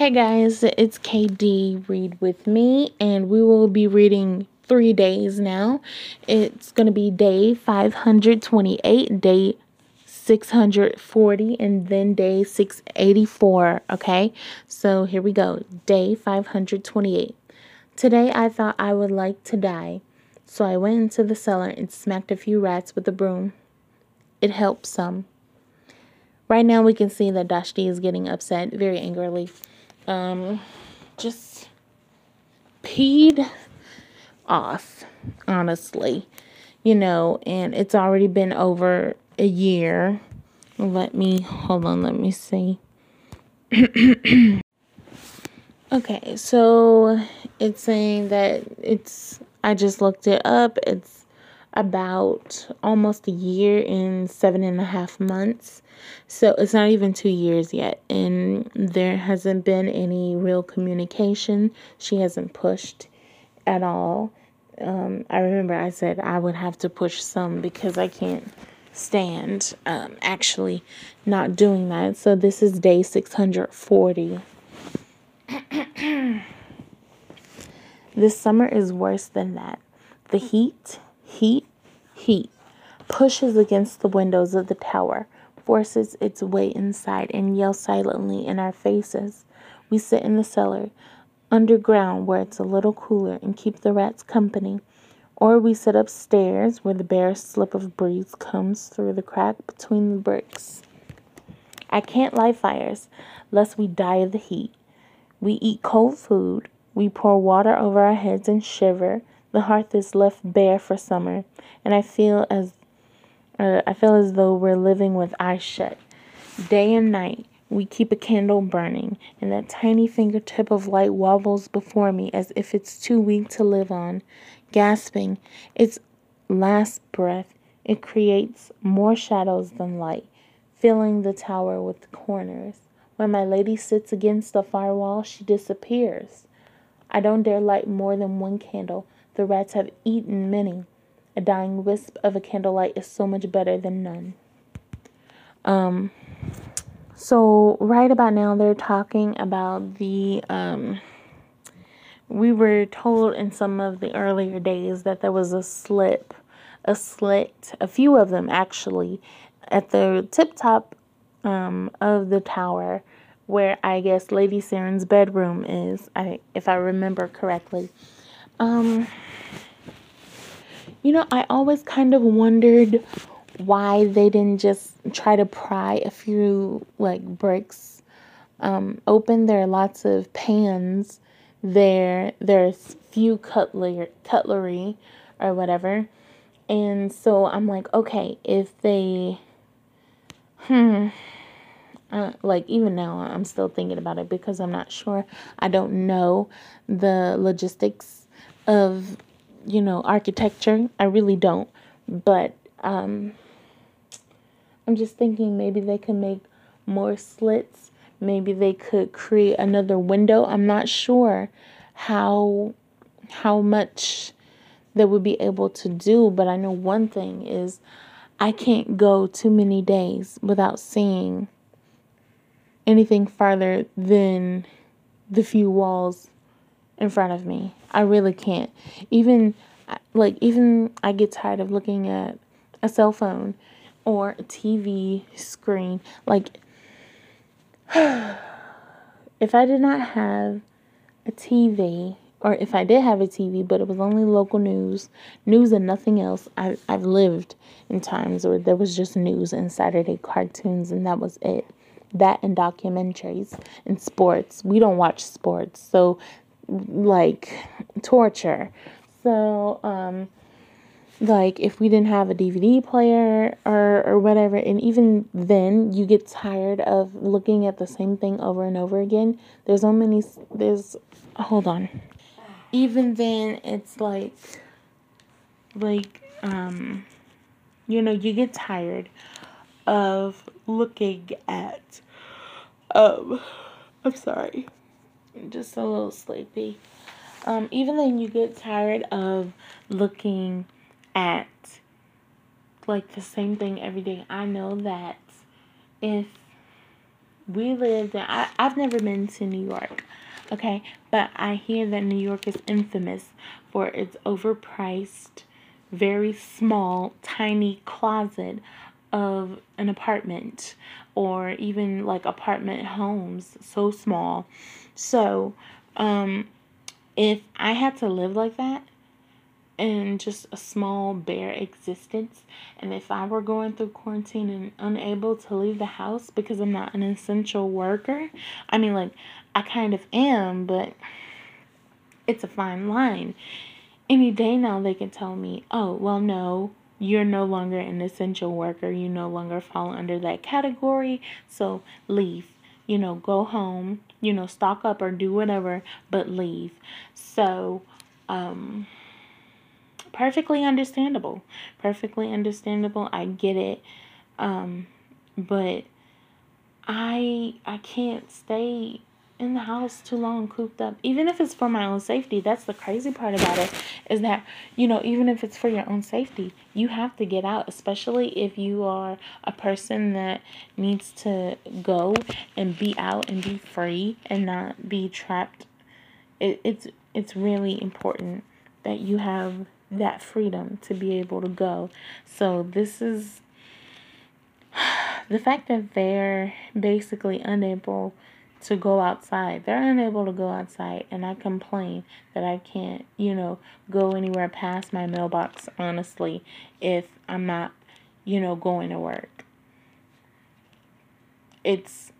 Hey guys, it's KD Read with me, and we will be reading three days now. It's going to be day 528, day 640, and then day 684. Okay, so here we go. Day 528. Today I thought I would like to die, so I went into the cellar and smacked a few rats with a broom. It helped some. Right now we can see that Dashti is getting upset very angrily. Um, just peed off, honestly. You know, and it's already been over a year. Let me, hold on, let me see. okay, so it's saying that it's, I just looked it up. It's about almost a year and seven and a half months. So it's not even two years yet, and there hasn't been any real communication. She hasn't pushed at all. Um, I remember I said I would have to push some because I can't stand um, actually not doing that. So this is day 640. this summer is worse than that. The heat, heat, heat pushes against the windows of the tower, forces its way inside, and yells silently in our faces. We sit in the cellar, underground where it's a little cooler, and keep the rats company. Or we sit upstairs where the barest slip of breeze comes through the crack between the bricks. I can't light fires lest we die of the heat. We eat cold food. We pour water over our heads and shiver. The hearth is left bare for summer, and I feel as uh, I feel as though we're living with eyes shut. Day and night, we keep a candle burning, and that tiny fingertip of light wobbles before me as if it's too weak to live on. Gasping its last breath, it creates more shadows than light, filling the tower with corners. When my lady sits against the far wall, she disappears. I don't dare light more than one candle. The rats have eaten many. A dying wisp of a candlelight is so much better than none. Um, so right about now they're talking about the um we were told in some of the earlier days that there was a slip, a slit, a few of them actually, at the tip top um, of the tower where I guess Lady Saren's bedroom is, I, if I remember correctly. Um, you know, I always kind of wondered why they didn't just try to pry a few like bricks um, open. There are lots of pans there. There's few cutlery, cutlery or whatever. And so I'm like, okay, if they, hmm, uh, like even now I'm still thinking about it because I'm not sure. I don't know the logistics of, you know, architecture. I really don't. But um, I'm just thinking maybe they could make more slits Maybe they could create another window. I'm not sure how how much they would be able to do, but I know one thing is I can't go too many days without seeing anything farther than the few walls in front of me. I really can't. Even like even I get tired of looking at a cell phone or a TV screen. Like if I did not have a TV, or if I did have a TV, but it was only local news, news and nothing else, I, I've lived in times where there was just news and Saturday cartoons, and that was it. That and documentaries and sports. We don't watch sports, so like torture. So, um, like if we didn't have a DVD player or or whatever and even then you get tired of looking at the same thing over and over again. There's so many there's hold on. Even then it's like like um you know you get tired of looking at um I'm sorry just a little sleepy um even then you get tired of looking at like the same thing every day. I know that if we lived in, I, I've never been to New York, okay? But I hear that New York is infamous for its overpriced, very small, tiny closet of an apartment or even like apartment homes so small. So, um, if I had to live like that in just a small bare existence, and if I were going through quarantine and unable to leave the house because I'm not an essential worker, I mean, like, I kind of am, but it's a fine line. Any day now, they can tell me, oh, well, no, you're no longer an essential worker. You no longer fall under that category. So leave. You know, go home, you know, stock up or do whatever, but leave. So, um, perfectly understandable. Perfectly understandable. I get it. Um, but I I can't stay in the house too long cooped up. Even if it's for my own safety that's the crazy part about it is that you know even if it's for your own safety you have to get out especially if you are a person that needs to go and be out and be free and not be trapped. It, it's it's really important that you have that freedom to be able to go. So this is the fact that they're basically unable to go outside. They're unable to go outside, and I complain that I can't, you know, go anywhere past my mailbox, honestly, if I'm not, you know, going to work. It's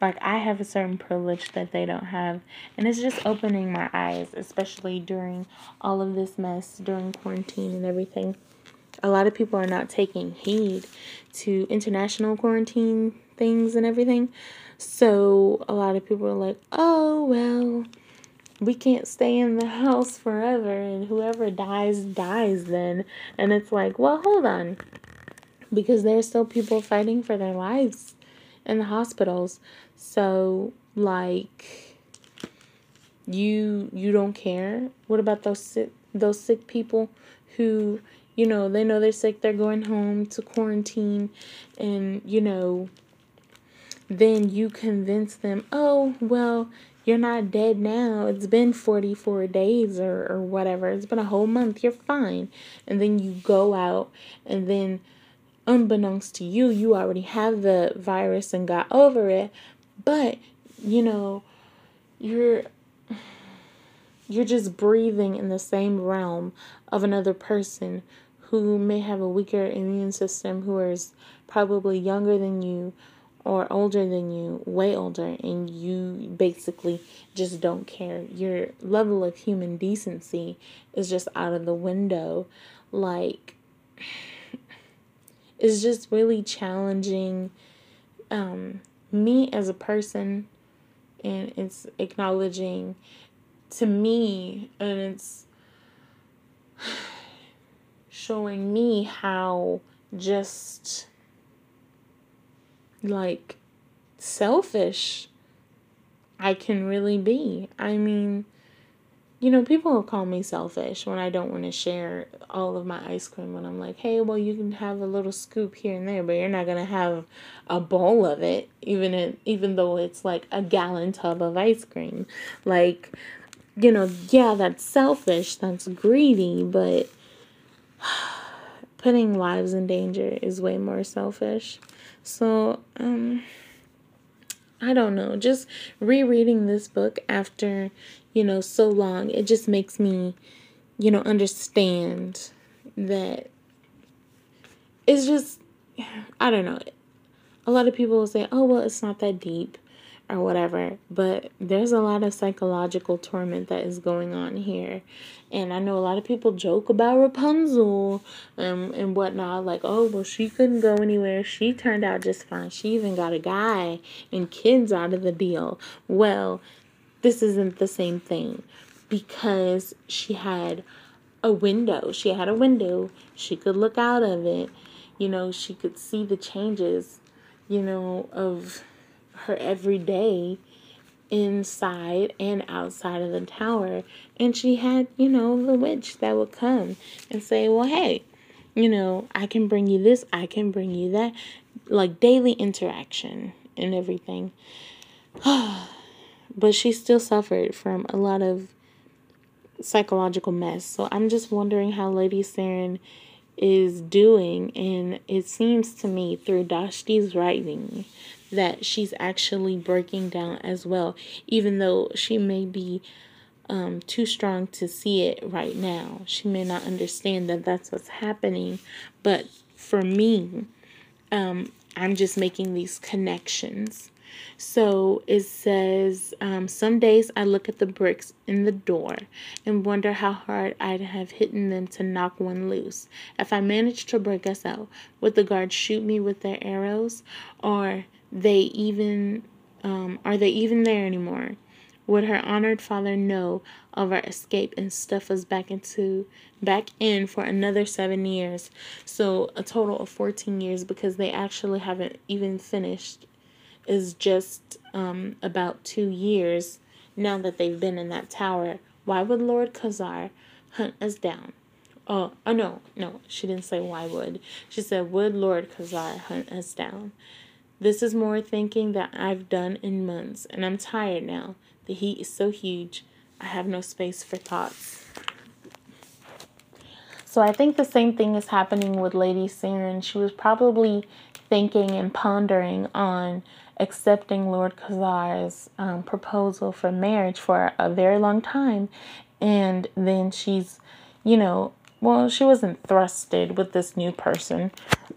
like I have a certain privilege that they don't have, and it's just opening my eyes, especially during all of this mess, during quarantine and everything. A lot of people are not taking heed to international quarantine things and everything. So a lot of people are like, oh, well, we can't stay in the house forever and whoever dies, dies then. And it's like, well, hold on. Because there's still people fighting for their lives in the hospitals. So, like, you you don't care what about those sick those sick people who you know they know they're sick they're going home to quarantine and you know then you convince them, oh, well, you're not dead now. It's been 44 days or, or whatever. It's been a whole month. You're fine. And then you go out, and then, unbeknownst to you, you already have the virus and got over it. But, you know, you're. You're just breathing in the same realm of another person who may have a weaker immune system, who is probably younger than you, or older than you, way older, and you basically just don't care. Your level of human decency is just out of the window. Like, it's just really challenging um, me as a person, and it's acknowledging to me, and it's showing me how just like selfish I can really be. I mean, you know, people will call me selfish when I don't want to share all of my ice cream. When I'm like, hey, well, you can have a little scoop here and there, but you're not gonna have a bowl of it, even in, even though it's like a gallon tub of ice cream. Like, you know, yeah, that's selfish, that's greedy, but putting lives in danger is way more selfish. So, um, I don't know. Just rereading this book after, you know, so long, it just makes me, you know, understand that it's just, I don't know. A lot of people will say, oh, well, it's not that deep or whatever. But there's a lot of psychological torment that is going on here. And I know a lot of people joke about Rapunzel and, and whatnot, like, oh, well, she couldn't go anywhere. She turned out just fine. She even got a guy and kids out of the deal. Well, this isn't the same thing because she had a window. She had a window. She could look out of it. You know, she could see the changes, you know, of her every day inside and outside of the tower. And she had, you know, the witch that would come and say, Well, hey, you know, I can bring you this, I can bring you that. like daily interaction and everything. but she still suffered from a lot of psychological mess. So I'm just wondering how Lady Saren is doing. And it seems to me through Dashti's writing that she's actually breaking down as well, even though she may be um, too strong to see it right now. She may not understand that that's what's happening. But for me, um, I'm just making these connections. So it says, um, Some days I look at the bricks in the door and wonder how hard I'd have hit them to knock one loose. If I managed to break us out, would the guards shoot me with their arrows? Or they even um, are they even there anymore? Would her honored father know of our escape and stuff us back into back in for another seven years? So a total of fourteen years because they actually haven't even finished is just um, about two years now that they've been in that tower. Why would Lord Khasar hunt us down? Oh, oh no, no, she didn't say why would. She said, would Lord Khasar hunt us down? This is more thinking that I've done in months, and I'm tired now. The heat is so huge, I have no space for thoughts. So I think the same thing is happening with Lady Saren. She was probably thinking and pondering on accepting Lord Khasar's um, proposal for marriage for a very long time. And then she's, you know, well, she wasn't thrusted with this new person.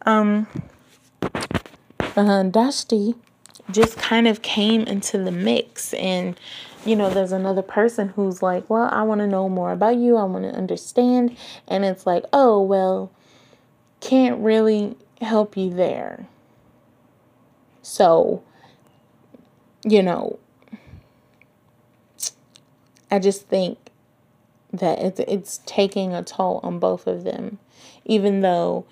Um, uh, Dashti just kind of came into the mix. And, you know, there's another person who's like, well, I want to know more about you. I want to understand. And it's like, oh, well, can't really help you there. So, you know, I just think that it's it's taking a toll on both of them, even though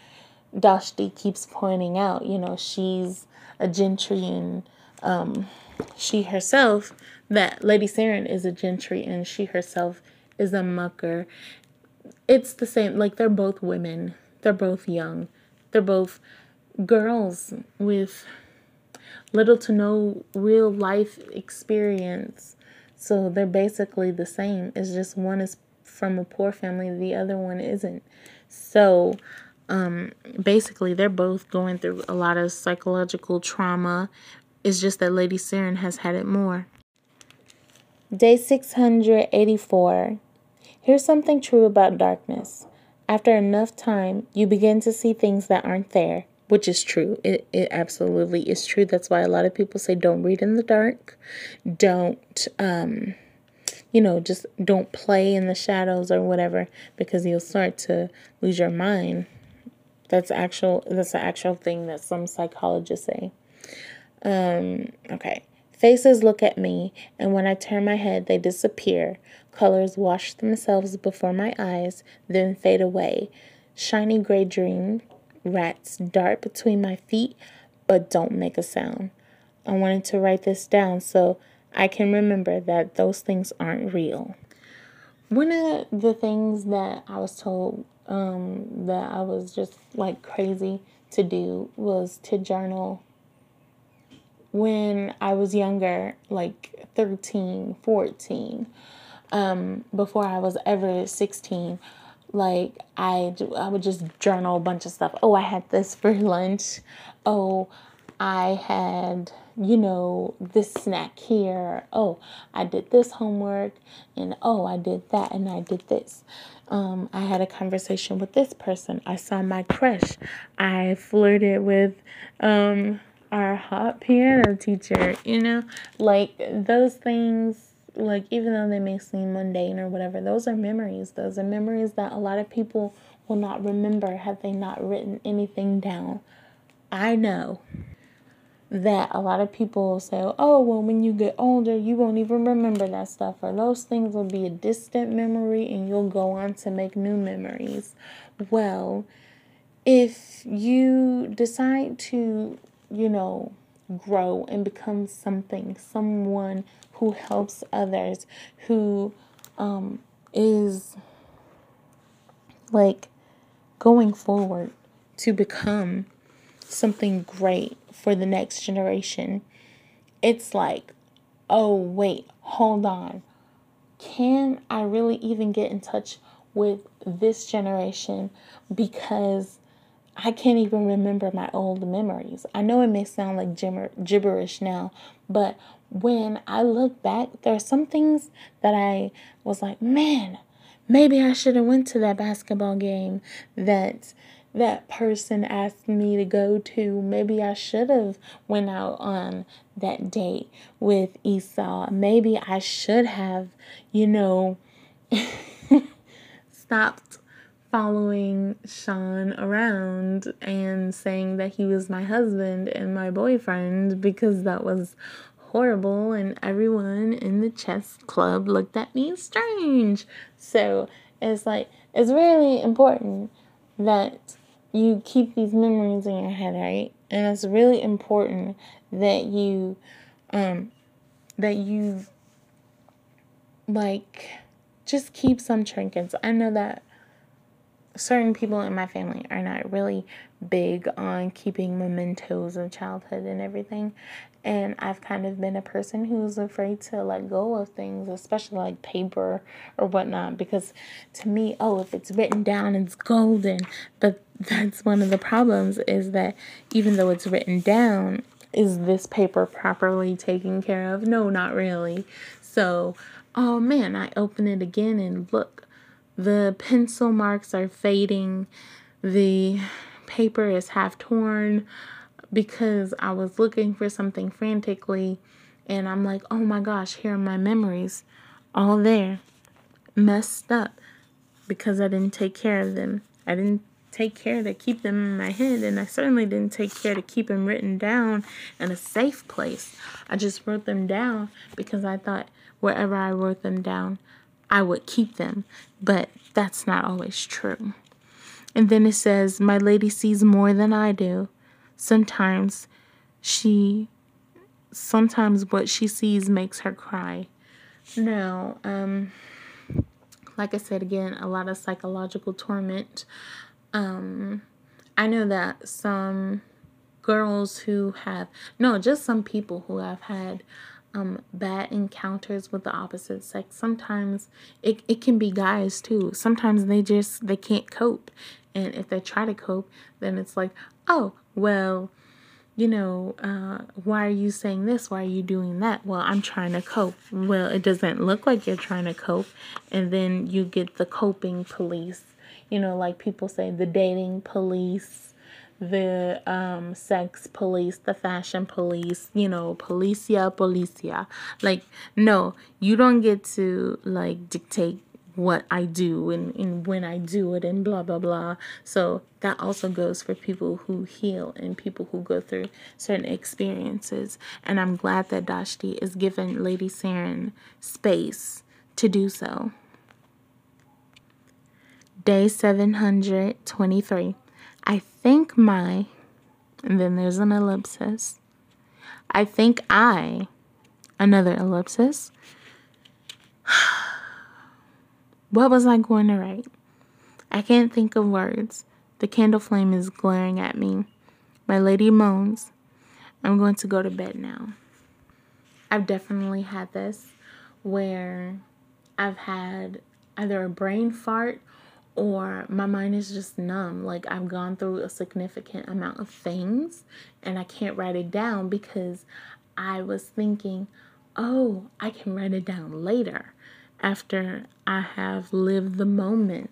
Dashti keeps pointing out, you know, she's a gentry and um, she herself that Lady Saren is a gentry and she herself is a mucker. It's the same, like they're both women, they're both young, they're both girls with little to no real life experience. So they're basically the same. It's just one is from a poor family, the other one isn't. So um, basically, they're both going through a lot of psychological trauma. It's just that Lady Saren has had it more. Day 684. Here's something true about darkness. After enough time, you begin to see things that aren't there which is true. It, it absolutely is true. That's why a lot of people say don't read in the dark. Don't, um, you know, just don't play in the shadows or whatever because you'll start to lose your mind. That's actual. That's the actual thing that some psychologists say. Um, okay. Faces look at me, and when I turn my head, they disappear. Colors wash themselves before my eyes, then fade away. Shiny gray dream Rats dart between my feet, but don't make a sound. I wanted to write this down so I can remember that those things aren't real. One of the things that I was told um, that I was just like crazy to do was to journal when I was younger, like 13, 14, um, before I was ever 16 like I I would just journal a bunch of stuff. Oh, I had this for lunch. Oh, I had you know this snack here. Oh, I did this homework, and oh, I did that, and I did this. Um, I had a conversation with this person. I saw my crush. I flirted with um, our hot piano teacher. You know, like those things like even though they may seem mundane or whatever, those are memories. Those are memories that a lot of people will not remember had they not written anything down. I know that a lot of people say, oh, well, when you get older, you won't even remember that stuff, or those things will be a distant memory and you'll go on to make new memories. Well, if you decide to, you know, grow and become something, someone who helps others, who um, is like going forward to become something great for the next generation, it's like, oh, wait, hold on. Can I really even get in touch with this generation because I can't even remember my old memories. I know it may sound like gibber- gibberish now, but when I look back, there are some things that I was like, man, maybe I should have went to that basketball game that that person asked me to go to. Maybe I should have went out on that date with Esau. Maybe I should have, you know, stopped following Sean around and saying that he was my husband and my boyfriend because that was horrible and everyone in the chess club looked at me strange. So it's like, it's really important that you keep these memories in your head, right? And it's really important that you, um, that you, like, just keep some trinkets. I know that certain people in my family are not really big on keeping mementos of childhood and everything. And I've kind of been a person who's afraid to let go of things, especially like paper or whatnot, because to me, oh, if it's written down, it's golden. But that's one of the problems is that even though it's written down, is this paper properly taken care of? No, not really. So, oh man, I open it again and look, the pencil marks are fading. The paper is half torn because I was looking for something frantically. And I'm like, oh my gosh, here are my memories. All there. Messed up because I didn't take care of them. I didn't take care to keep them in my head, and I certainly didn't take care to keep them written down in a safe place. I just wrote them down because I thought wherever I wrote them down, I would keep them, but that's not always true. And then it says, My lady sees more than I do. Sometimes she, sometimes what she sees makes her cry. Now, um, like I said again, a lot of psychological torment. Um, I know that some girls who have, no, just some people who have had um, bad encounters with the opposite sex. Sometimes it, it can be guys too. Sometimes they just they can't cope. And if they try to cope, then it's like, oh, well, you know, uh, why are you saying this? Why are you doing that? Well, I'm trying to cope. Well, it doesn't look like you're trying to cope. And then you get the coping police. You know, like people say, the dating police the um, sex police, the fashion police, you know, policia, policia. Like, no, you don't get to like dictate what I do and, and when I do it and blah blah blah. So that also goes for people who heal and people who go through certain experiences. And I'm glad that Dashti is giving Lady Saren space to do so. Day 723. I think my, and then there's an ellipsis. I think I, another ellipsis. what was I going to write? I can't think of words. The candle flame is glaring at me. My lady moans. I'm going to go to bed now. I've definitely had this where I've had either a brain fart or my mind is just numb. Like I've gone through a significant amount of things and I can't write it down because I was thinking, oh, I can write it down later after I have lived the moment.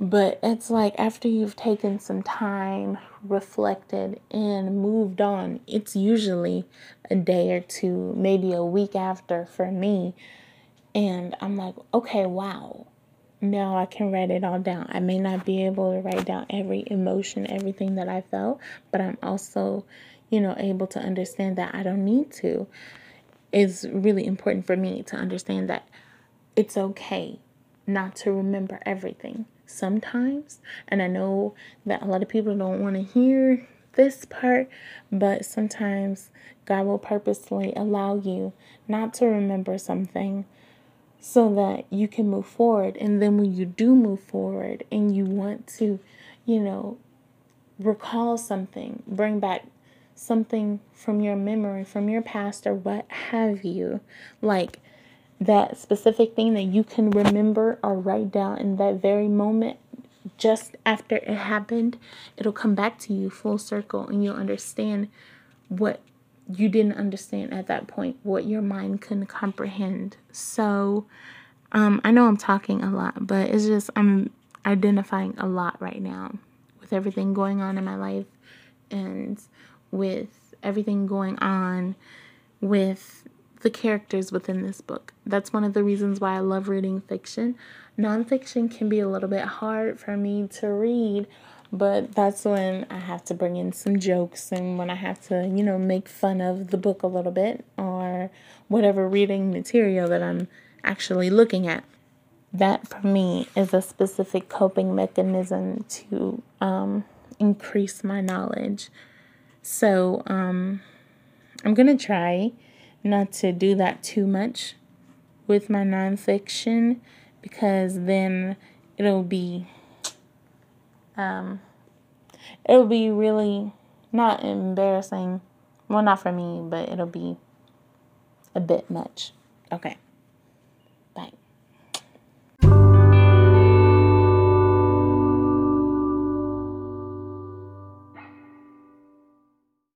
But it's like after you've taken some time, reflected, and moved on, it's usually a day or two, maybe a week after for me. And I'm like, okay, wow, now I can write it all down. I may not be able to write down every emotion, everything that I felt, but I'm also, you know, able to understand that I don't need to. It's really important for me to understand that it's okay not to remember everything sometimes. And I know that a lot of people don't want to hear this part, but sometimes God will purposely allow you not to remember something so that you can move forward. And then when you do move forward and you want to, you know, recall something, bring back something from your memory, from your past, or what have you. Like that specific thing that you can remember or write down in that very moment, just after it happened, it'll come back to you full circle and you'll understand what you didn't understand at that point, what your mind couldn't comprehend. So, um, I know I'm talking a lot, but it's just I'm identifying a lot right now with everything going on in my life and with everything going on with the characters within this book. That's one of the reasons why I love reading fiction. Nonfiction can be a little bit hard for me to read, but that's when I have to bring in some jokes and when I have to, you know, make fun of the book a little bit or whatever reading material that I'm actually looking at that for me is a specific coping mechanism to um, increase my knowledge. So um, I'm going to try not to do that too much with my nonfiction because then it'll be um, it'll be really not embarrassing. Well not for me but it'll be a bit much. Okay